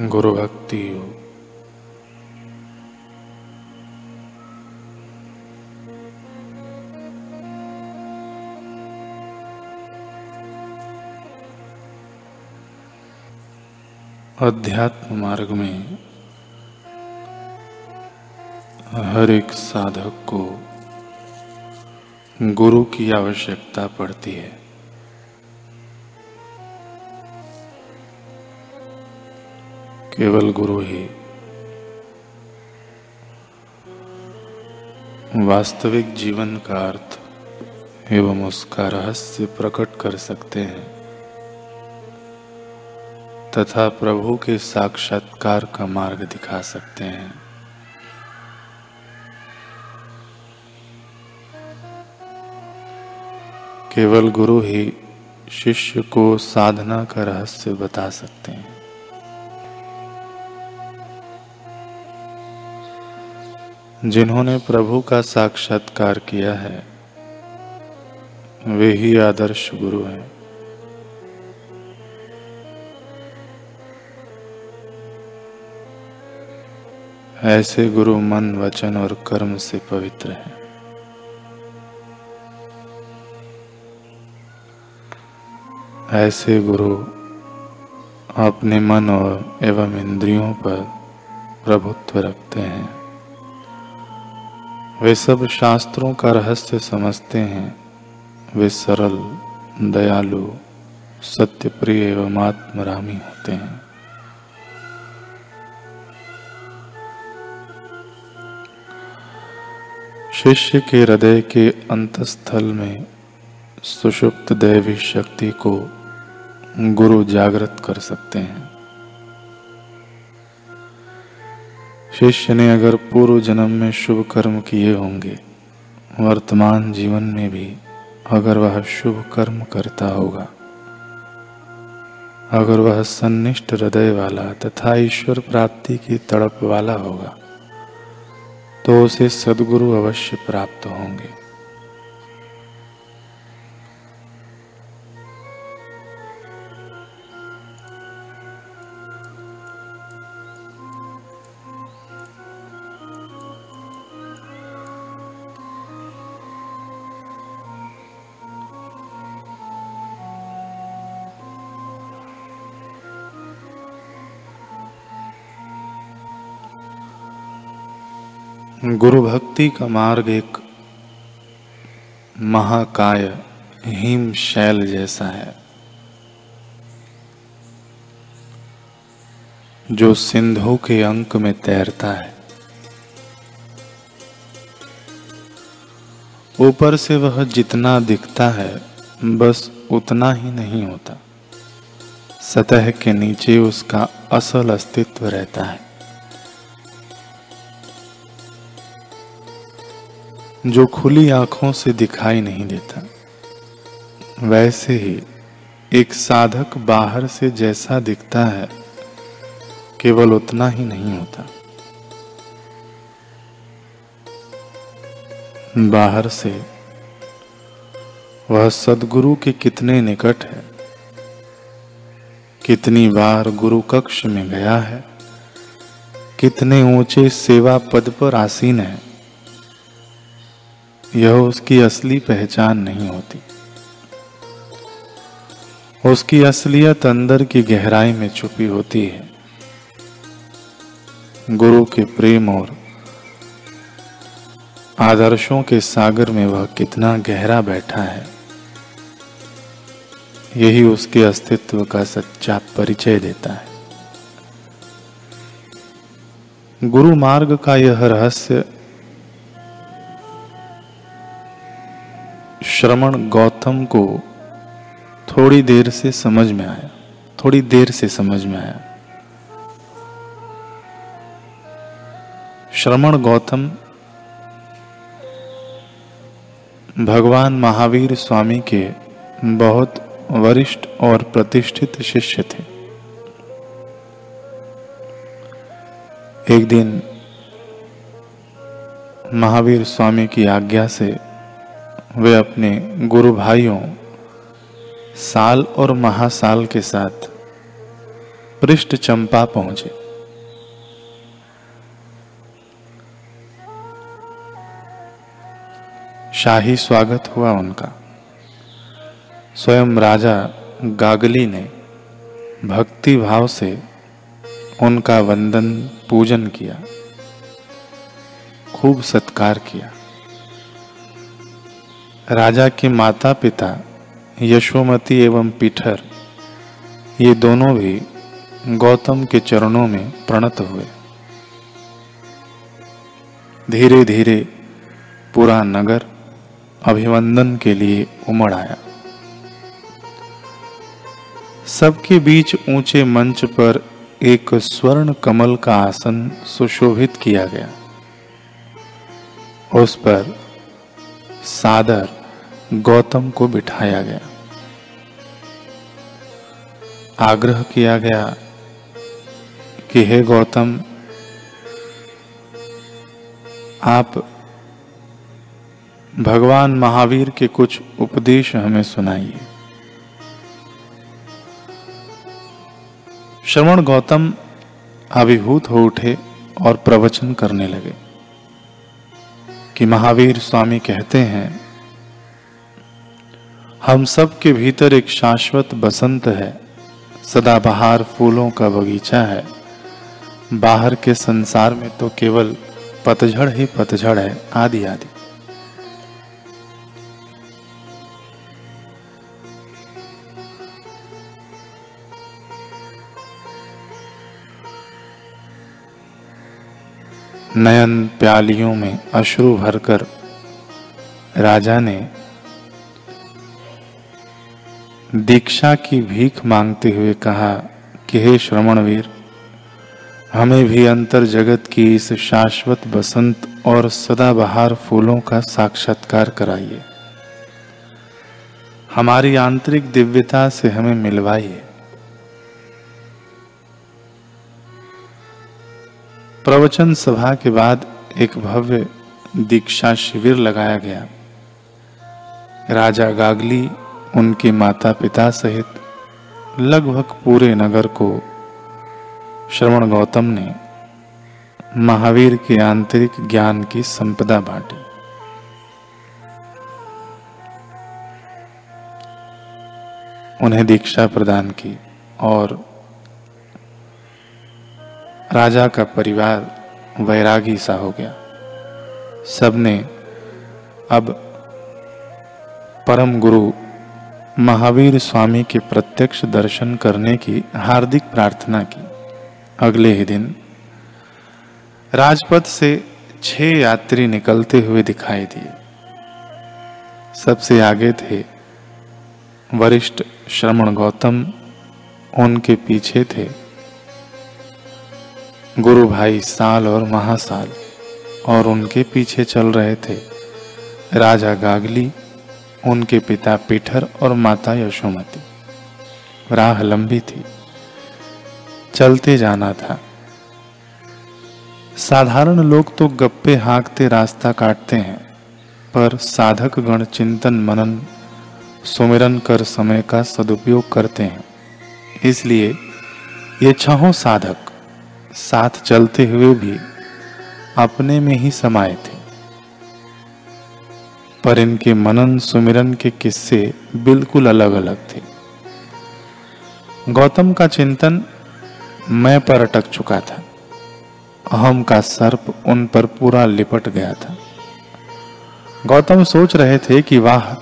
गुरु भक्ति योग। अध्यात्म मार्ग में हर एक साधक को गुरु की आवश्यकता पड़ती है। केवल गुरु ही। वास्तविक जीवन का अर्थ एवं उसका रहस्य प्रकट कर सकते हैं। तथा प्रभु के साक्षात्कार का मार्ग दिखा सकते हैं। केवल गुरु ही शिष्य को साधना का रहस्य बता सकते हैं। जिन्होंने प्रभु का साक्षात्कार किया है, वे ही आदर्श गुरु हैं। ऐसे गुरु मन, वचन और कर्म से पवित्र हैं। ऐसे गुरु अपने मन और एवं इंद्रियों पर प्रभुत्व रखते हैं। वे सब शास्त्रों का रहस्य समझते हैं। वे सरल, दयालु सत्य प्रिय एवं आत्मरामी होते हैं। शिष्य के हृदय के अंतस्थल में सुषुप्त दैवी शक्ति को गुरु जागृत कर सकते हैं। शिष्य ने अगर पूर्व जन्म में शुभ कर्म किए होंगे, वर्तमान जीवन में भी अगर वह शुभ कर्म करता होगा, अगर वह सन्निष्ठ हृदय वाला तथा ईश्वर प्राप्ति की तड़प वाला होगा तो उसे सदगुरु अवश्य प्राप्त होंगे। गुरु भक्ति का मार्ग एक महाकाय हिम शैल जैसा है। जो सिंधु के अंक में तैरता है। ऊपर से वह जितना दिखता है, बस उतना ही नहीं होता। सतह के नीचे उसका असल अस्तित्व रहता है। जो खुली आँखों से दिखाई नहीं देता, वैसे ही एक साधक बाहर से जैसा दिखता है, केवल उतना ही नहीं होता। बाहर से वह सदगुरु के कितने निकट है, कितनी बार गुरु कक्ष में गया है, कितने ऊँचे सेवा पद पर आसीन है। यह उसकी असली पहचान नहीं होती। उसकी असलियत अंदर की गहराई में छुपी होती है। गुरु के प्रेम और आदर्शों के सागर में वह कितना गहरा बैठा है। यही उसके अस्तित्व का सच्चा परिचय देता है। गुरु मार्ग का यह रहस्य श्रमण गौतम को थोड़ी देर से समझ में आया, थोड़ी देर से समझ में आया। श्रमण गौतम भगवान महावीर स्वामी के बहुत वरिष्ठ और प्रतिष्ठित शिष्य थे। एक दिन महावीर स्वामी की आज्ञा से वे अपने गुरु भाइयों साल और महासाल के साथ पृष्ठ चंपा पहुँचे। शाही स्वागत हुआ उनका। स्वयं राजा गागली ने भक्ति भाव से उनका वंदन पूजन किया, खूब सत्कार किया। राजा के माता पिता यशोमती एवं पीठर, ये दोनों भी गौतम के चरणों में प्रणत हुए। धीरे धीरे पूरा नगर अभिवंदन के लिए उमड़ आया। सबके बीच ऊँचे मंच पर एक स्वर्ण कमल का आसन सुशोभित किया गया। उस पर सादर गौतम को बिठाया गया। आग्रह किया गया कि हे गौतम, आप भगवान महावीर के कुछ उपदेश हमें सुनाइए। श्रवण गौतम अभिभूत हो उठे और प्रवचन करने लगे कि महावीर स्वामी कहते हैं हम सब के भीतर एक शाश्वत बसंत है। सदाबहार फूलों का बगीचा है। बाहर के संसार में तो केवल पतझड़ ही पतझड़ है, आदि आदि। नयन प्यालियों में अश्रु भरकर राजा ने दीक्षा की भीख मांगते हुए कहा, कि हे श्रवणवीर, हमें भी अंतर जगत की इस शाश्वत बसंत और सदाबहार फूलों का साक्षात्कार कराइए। हमारी आंतरिक दिव्यता से हमें मिलवाइए। प्रवचन सभा के बाद एक भव्य दीक्षा शिविर लगाया गया। राजा गागली उनके माता पिता सहित लगभग पूरे नगर को श्रवण गौतम ने महावीर के आंतरिक ज्ञान की संपदा बांटी। उन्हें दीक्षा प्रदान की और राजा का परिवार वैरागी सा हो गया। सबने अब परम गुरु महावीर स्वामी के प्रत्यक्ष दर्शन करने की हार्दिक प्रार्थना की। अगले ही दिन राजपथ से छह यात्री निकलते हुए दिखाई दिए। सबसे आगे थे वरिष्ठ श्रमण गौतम, उनके पीछे थे गुरु भाई साल और महासाल, और उनके पीछे चल रहे थे राजा गागली उनके पिता पीठर और माता यशोमती। राह लंबी थी। चलते जाना था। साधारण लोग तो गप्पे हाँकते रास्ता काटते हैं, पर साधक गण चिंतन मनन, सुमिरन कर समय का सदुपयोग करते हैं। इसलिए ये छहों साधक साथ चलते हुए भी अपने में ही समाये थे। पर इनके मनन सुमिरन के किस्से बिल्कुल अलग अलग थे। गौतम का चिंतन मैं पर अटक चुका था। अहम का सर्प उन पर पूरा लिपट गया था। गौतम सोच रहे थे कि वाह,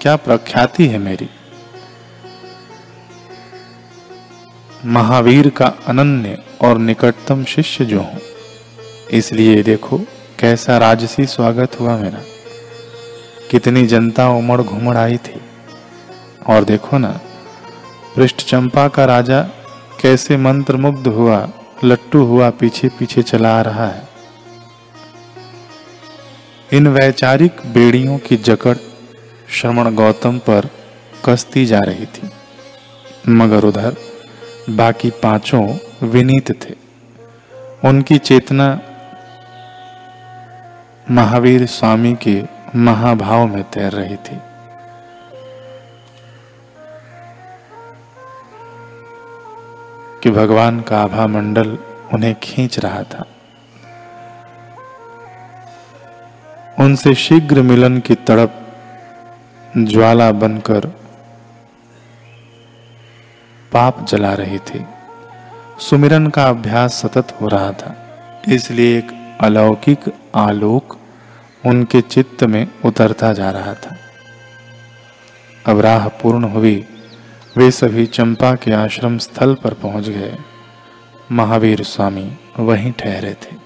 क्या प्रख्याति है मेरी। महावीर का अनन्य और निकटतम शिष्य जो हूँ, इसलिए देखो कैसा राजसी स्वागत हुआ मेरा। कितनी जनता उमड़ घुमड़ आई थी। और देखो ना, पृष्ठ चंपा का राजा कैसे मंत्र मुग्ध हुआ, लट्टू हुआ पीछे पीछे चला आ रहा है। इन वैचारिक बेड़ियों की जकड़ श्रवण गौतम पर कसती जा रही थी। मगर उधर बाकी पाँचों विनीत थे। उनकी चेतना महावीर स्वामी के महाभाव में तैर रही थी। कि भगवान का आभा मंडल उन्हें खींच रहा था। उनसे शीघ्र मिलन की तड़प ज्वाला बनकर पाप जला रही थी। सुमिरन का अभ्यास सतत हो रहा था, इसलिए एक अलौकिक आलोक उनके चित्त में उतरता जा रहा था। अब राह पूर्ण हुई, वे सभी चंपा के आश्रम स्थल पर पहुँच गए। महावीर स्वामी वहीं ठहरे थे।